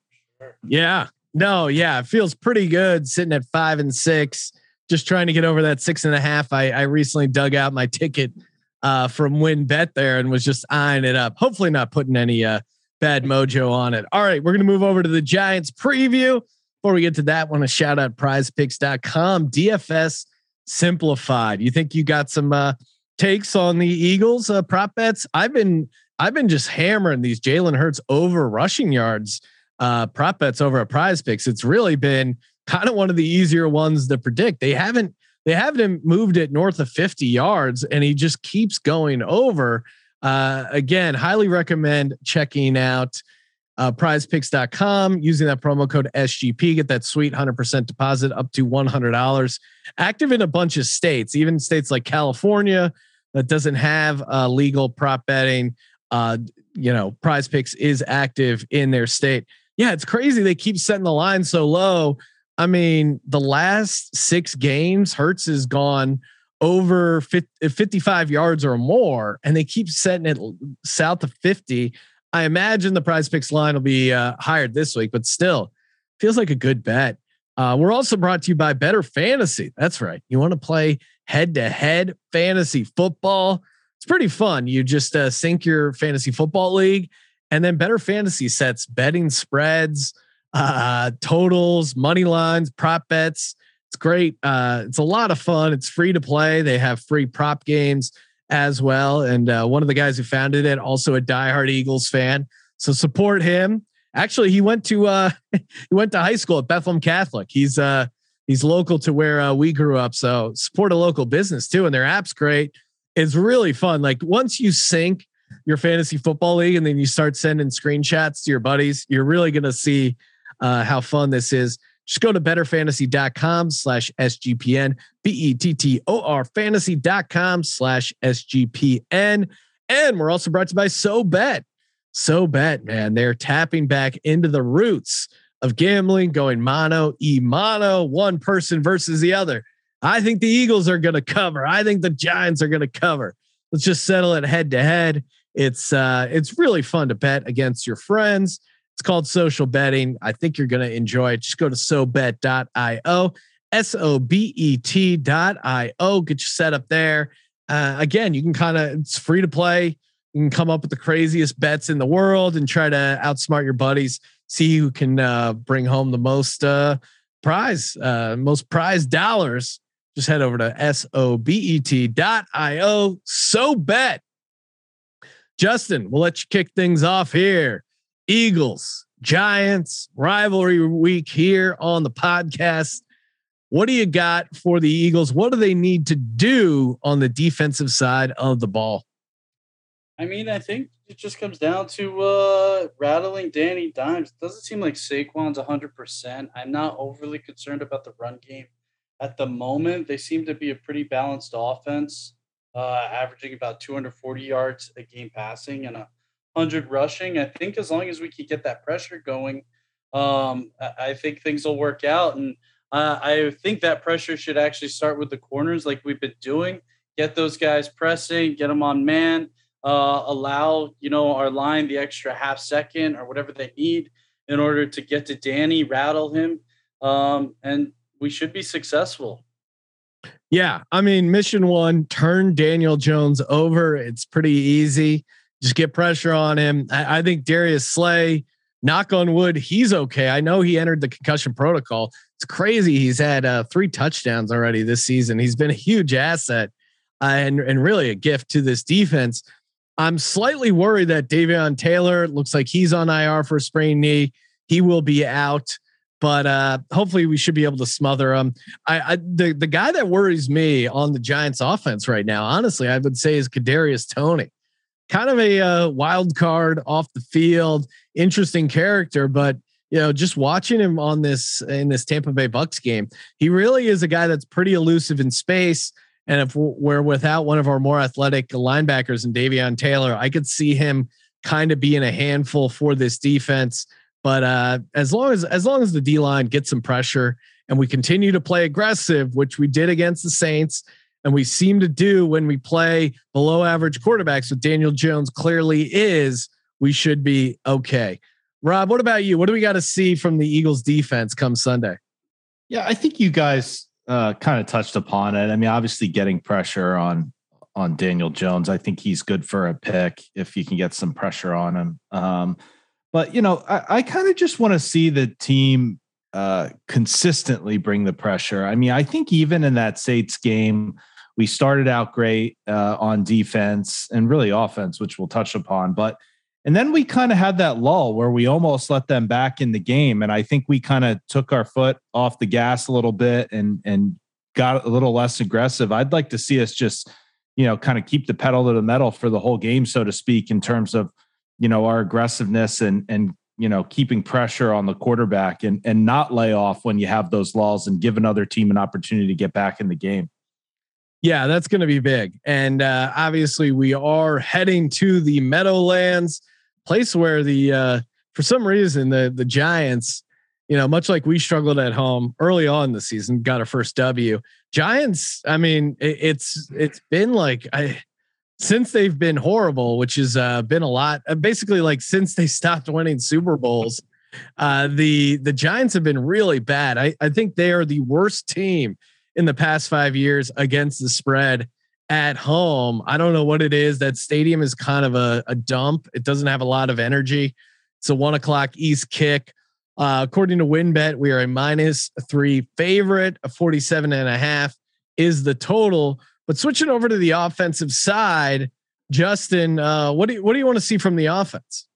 Yeah. No. Yeah. It feels pretty good sitting at five and six. Just trying to get over that six and a half. I, I recently dug out my ticket uh, from WynnBET there and was just eyeing it up. Hopefully, not putting any uh, bad mojo on it. All right, we're gonna move over to the Giants preview. Before we get to that, want to shout out prizepicks.com, DFS simplified. You think you got some uh, takes on the Eagles uh, prop bets? I've been I've been just hammering these Jalen Hurts over rushing yards uh, prop bets over at prize picks. It's really been kind of one of the easier ones to predict. They haven't they haven't moved it north of 50 yards and he just keeps going over. Uh, again, highly recommend checking out uh, prizepicks.com using that promo code SGP. Get that sweet 100% deposit up to $100. Active in a bunch of states, even states like California that doesn't have uh, legal prop betting. Uh, you know, prize picks is active in their state. Yeah, it's crazy. They keep setting the line so low. I mean, the last six games, Hurts has gone over 50, 55 yards or more, and they keep setting it south of 50. I imagine the prize picks line will be uh, higher this week, but still feels like a good bet. Uh, we're also brought to you by Bettor Fantasy. That's right. You want to play head to head fantasy football? It's pretty fun. You just uh, sync your fantasy football league, and then Bettor Fantasy sets betting spreads, uh, totals, money lines, prop bets. It's great. Uh, it's a lot of fun. It's free to play. They have free prop games as well. And uh, one of the guys who founded it, also a diehard Eagles fan. So support him. Actually, he went to uh, he went to high school at Bethlehem Catholic. He's uh, he's local to where uh, we grew up. So support a local business too. And their app's great. It's really fun. Like once you sync your fantasy football league and then you start sending screenshots to your buddies, you're really gonna see uh, how fun this is. Just go to bettorfantasy.com slash SGPN, B E T T O R fantasy.com slash SGPN. And we're also brought to you by SoBet. So Bet, man, they're tapping back into the roots of gambling, going mono, e mono, one person versus the other. I think the Eagles are going to cover. I think the Giants are going to cover. Let's just settle it head to head. It's uh, it's really fun to bet against your friends. It's called social betting. I think you're going to enjoy it. Just go to sobet.io, S O B E T.io. Get you set up there. Uh, again, you can kind of, it's free to play. You can come up with the craziest bets in the world and try to outsmart your buddies. See who can uh, bring home the most uh, prize, uh, most prize dollars. Just head over to S O B E T.io. So bet. Justin, we'll let you kick things off here. Eagles, Giants, rivalry week here on the podcast. What do you got for the Eagles? What do they need to do on the defensive side of the ball? I mean, I think it just comes down to uh, rattling Danny Dimes. It doesn't seem like Saquon's 100%. I'm not overly concerned about the run game at the moment. They seem to be a pretty balanced offense, uh, averaging about 240 yards a game passing and a 100 rushing. I think as long as we can get that pressure going, um, I think things will work out. And uh, I think that pressure should actually start with the corners, like we've been doing. Get those guys pressing, get them on man, uh, allow you know our line the extra half second or whatever they need in order to get to Danny, rattle him, um, and we should be successful. Yeah, I mean, mission one: turn Daniel Jones over. It's pretty easy just get pressure on him. I, I think Darius Slay knock on wood, he's okay. I know he entered the concussion protocol. It's crazy. He's had uh, three touchdowns already this season. He's been a huge asset uh, and and really a gift to this defense. I'm slightly worried that Davion Taylor looks like he's on IR for a sprained knee. He will be out, but uh, hopefully we should be able to smother him. I, I the the guy that worries me on the Giants offense right now, honestly, I would say is Kadarius Toney, Kind of a uh, wild card off the field, interesting character, but you know, just watching him on this in this Tampa Bay Bucks game, he really is a guy that's pretty elusive in space. And if we're without one of our more athletic linebackers and Davion Taylor, I could see him kind of being a handful for this defense. But uh, as long as as long as the D line gets some pressure and we continue to play aggressive, which we did against the Saints, and we seem to do when we play below average quarterbacks, with Daniel Jones clearly is, we should be okay. Rob, what about you? What do we got to see from the Eagles defense come Sunday? Yeah, I think you guys uh, kind of touched upon it. I mean, obviously getting pressure on on Daniel Jones. I think he's good for a pick if you can get some pressure on him. Um, but you know, I, I kind of just want to see the team uh, consistently bring the pressure. I mean, I think even in that Saints game, we started out great uh, on defense and really offense, which we'll touch upon. But and then we kind of had that lull where we almost let them back in the game. And I think we kind of took our foot off the gas a little bit and and got a little less aggressive. I'd like to see us just, you know, kind of keep the pedal to the metal for the whole game, so to speak, in terms of, you know, our aggressiveness and and you know, keeping pressure on the quarterback and and not lay off when you have those laws and give another team an opportunity to get back in the game. Yeah, that's going to be big. And uh, obviously, we are heading to the Meadowlands place where the uh, for some reason the the Giants, you know, much like we struggled at home early on the season, got our first W. Giants, I mean, it, it's it's been like I since they've been horrible, which has uh, been a lot. Uh, basically, like since they stopped winning Super Bowls, uh, the the Giants have been really bad. I I think they are the worst team in the past five years against the spread at home. I don't know what it is. That stadium is kind of a, a dump. It doesn't have a lot of energy. It's a one o'clock East kick. Uh, according to WynnBET, we are a minus three favorite. A 47 and a half is the total. But switching over to the offensive side, Justin, uh, what do you, what do you want to see from the offense?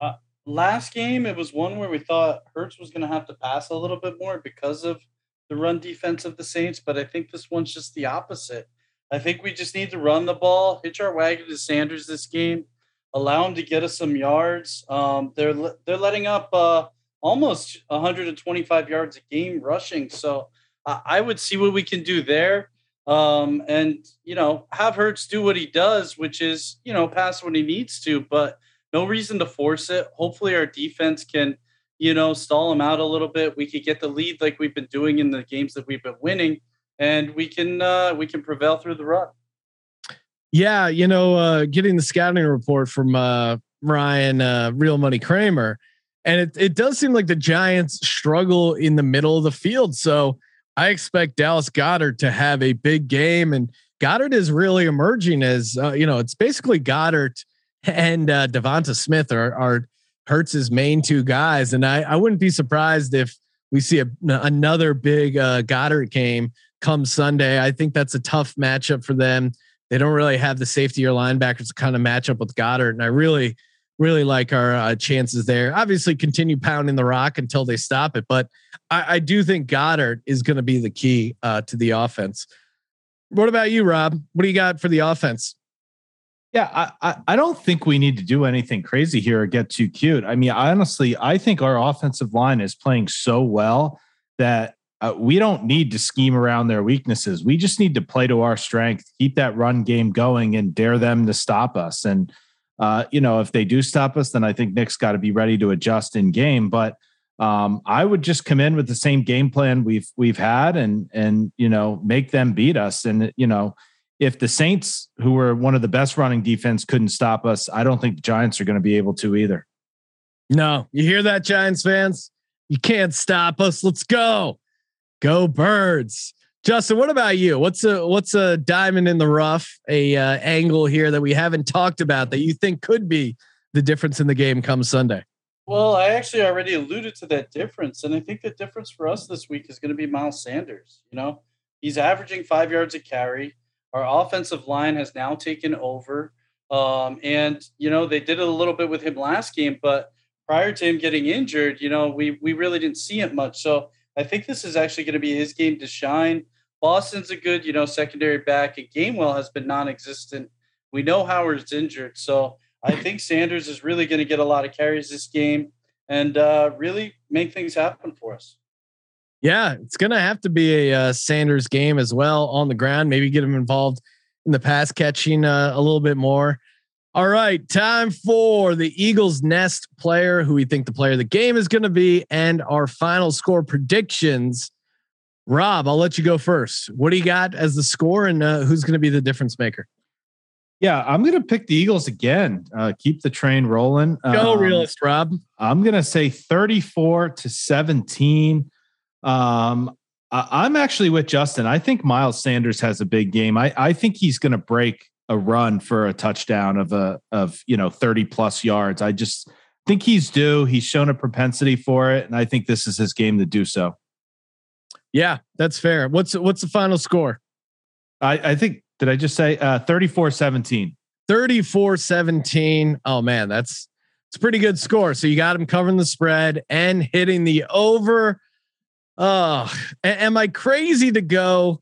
Uh, last game, it was one where we thought Hurts was going to have to pass a little bit more because of the run defense of the Saints. But I think this one's just the opposite. I think we just need to run the ball, hitch our wagon to Sanders this game, allow him to get us some yards. Um, they're they're letting up uh, almost 125 yards a game rushing, so I would see what we can do there. Um, and you know, have Hurts do what he does, which is you know pass when he needs to, but no reason to force it. Hopefully, our defense can you know stall him out a little bit. We could get the lead like we've been doing in the games that we've been winning and we can uh, we can prevail through the run. Yeah, you know, uh, getting the scouting report from uh, Ryan uh, Real Money Kramer, and it it does seem like the Giants struggle in the middle of the field. So I expect Dallas Goedert to have a big game, and Goedert is really emerging as uh, you know, it's basically Goedert and uh, DeVonta Smith are are Hurts's main two guys, and I I wouldn't be surprised if we see a, another big uh, Goedert game come Sunday. I think that's a tough matchup for them. They don't really have the safety or linebackers to kind of match up with Goedert, and I really, really like our uh, chances there. Obviously, continue pounding the rock until they stop it, but I, I do think Goedert is going to be the key uh, to the offense. What about you, Rob? What do you got for the offense? Yeah, I, I, I don't think we need to do anything crazy here or get too cute. I mean, honestly, I think our offensive line is playing so well that uh, we don't need to scheme around their weaknesses. We just need to play to our strength, keep that run game going, and dare them to stop us. And uh, you know, if they do stop us, then I think Nick's got to be ready to adjust in game. But um, I would just come in with the same game plan we've we've had, and and you know, make them beat us. And you know, if the Saints, who were one of the best running defense, couldn't stop us, I don't think the Giants are going to be able to either. No, you hear that, Giants fans? You can't stop us. Let's go. Go birds. Justin, what about you? What's a what's a diamond in the rough, a uh, angle here that we haven't talked about that you think could be the difference in the game come Sunday? Well, I actually already alluded to that difference, and I think the difference for us this week is going to be Miles Sanders. You know, he's averaging five yards a carry. Our offensive line has now taken over, um, and you know they did it a little bit with him last game, but prior to him getting injured, you know we we really didn't see it much. So I think this is actually going to be his game to shine. Boston's a good, you know, secondary back, and Gainwell has been non-existent. We know Howard's injured, so I think Sanders is really going to get a lot of carries this game and uh, really make things happen for us. Yeah, it's going to have to be a uh, Sanders game as well on the ground. Maybe get him involved in the pass catching uh, a little bit more. All right, time for the Eagles Nest player who we think the player of the game is going to be and our final score predictions. Rob, I'll let you go first. What do you got as the score and uh, who's going to be the difference maker? Yeah, I'm going to pick the Eagles again. Uh, keep the train rolling. Go um, realist, Rob. I'm going to say 34 to 17. Um, I, am actually with Justin. I think Miles Sanders has a big game. I, I think he's going to break a run for a touchdown of a of you know 30 plus yards. I just think he's due. He's shown a propensity for it, and I think this is his game to do so. Yeah, that's fair. What's what's the final score? I, I think did I just say uh 34 17? 34 17. Oh man, that's it's a pretty good score. So you got him covering the spread and hitting the over. Oh, am I crazy to go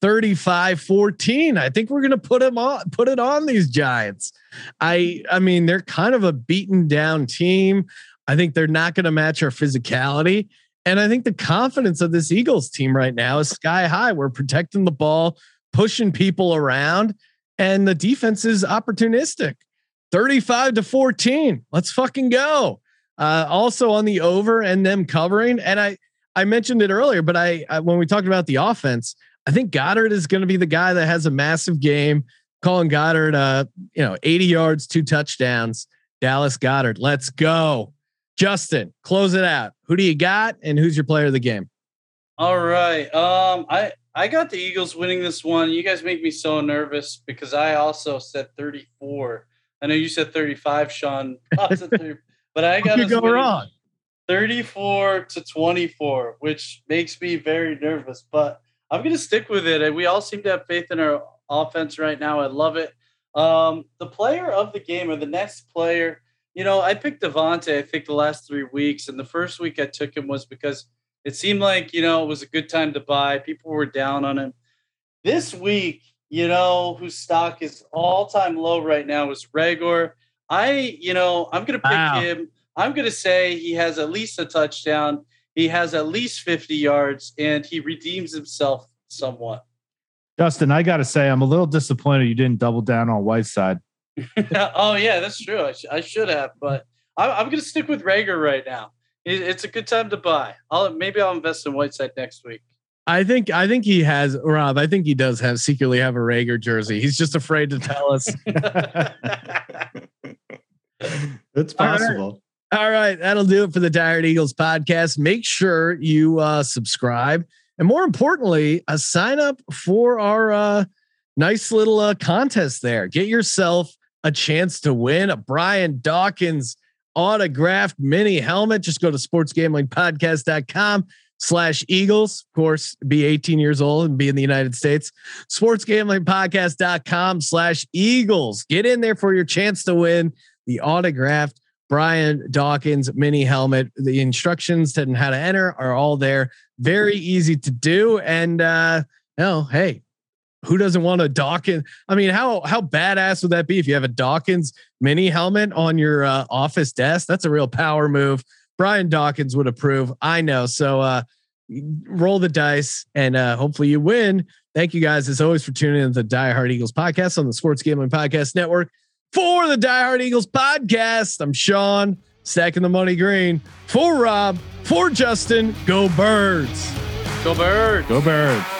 35 14? I think we're going to put him on put it on these Giants. I I mean, they're kind of a beaten down team. I think they're not going to match our physicality. And I think the confidence of this Eagles team right now is sky high. We're protecting the ball pushing people around, and the defense is opportunistic. 35 to 14. Let's fucking go. Uh, also on the over and them covering. And I I mentioned it earlier, but I, I when we talked about the offense, I think Goedert is going to be the guy that has a massive game. Calling Goedert, uh, you know, 80 yards, two touchdowns. Dallas Goedert, let's go. Justin, close it out. Who do you got, and who's your player of the game? All right. Um, I I got the Eagles winning this one. You guys make me so nervous because I also said 34. I know you said 35, Sean. I 30, but I got to go wrong. 34 to 24, which makes me very nervous. But I'm going to stick with it. And we all seem to have faith in our offense right now. I love it. Um, the player of the game or the next player, you know, I picked DeVonta, I think, the last three weeks. And the first week I took him was because – it seemed like, you know, it was a good time to buy. People were down on him. This week, you know, whose stock is all time low right now is Reagor. I, you know, I'm going to pick wow. him. I'm going to say he has at least a touchdown. He has at least 50 yards and he redeems himself somewhat. Justin, I got to say, I'm a little disappointed you didn't double down on Whiteside. oh, yeah, that's true. I, sh- I should have, but I'm, I'm going to stick with Reagor right now it's a good time to buy. I'll maybe I'll invest in Whiteside next week. I think I think he has Rob. I think he does have secretly have a Reagor jersey. He's just afraid to tell us. It's possible. All right. That'll do it for the Die Hard Eagles podcast. Make sure you uh, subscribe, and more importantly, uh, sign up for our uh, nice little uh, contest. There, get yourself a chance to win a Brian Dawkins autographed mini helmet. Just go to sportsgamblingpodcast.com slash Eagles. Of course, be 18 years old and be in the United States. Sportsgamblingpodcast.com slash Eagles. Get in there for your chance to win the autographed Brian Dawkins mini helmet. The instructions and how to enter are all there. Very easy to do. And uh no, hey, who doesn't want a Dawkins? I mean, how how badass would that be if you have a Dawkins mini helmet on your uh, office desk? That's a real power move. Brian Dawkins would approve. I know. So uh, roll the dice and uh, hopefully you win. Thank you guys as always for tuning in to the Die Hard Eagles podcast on the Sports Gambling Podcast Network. For the Die Hard Eagles podcast, I'm Sean, stacking the money green. For Rob, for Justin, go birds. Go birds. Go birds.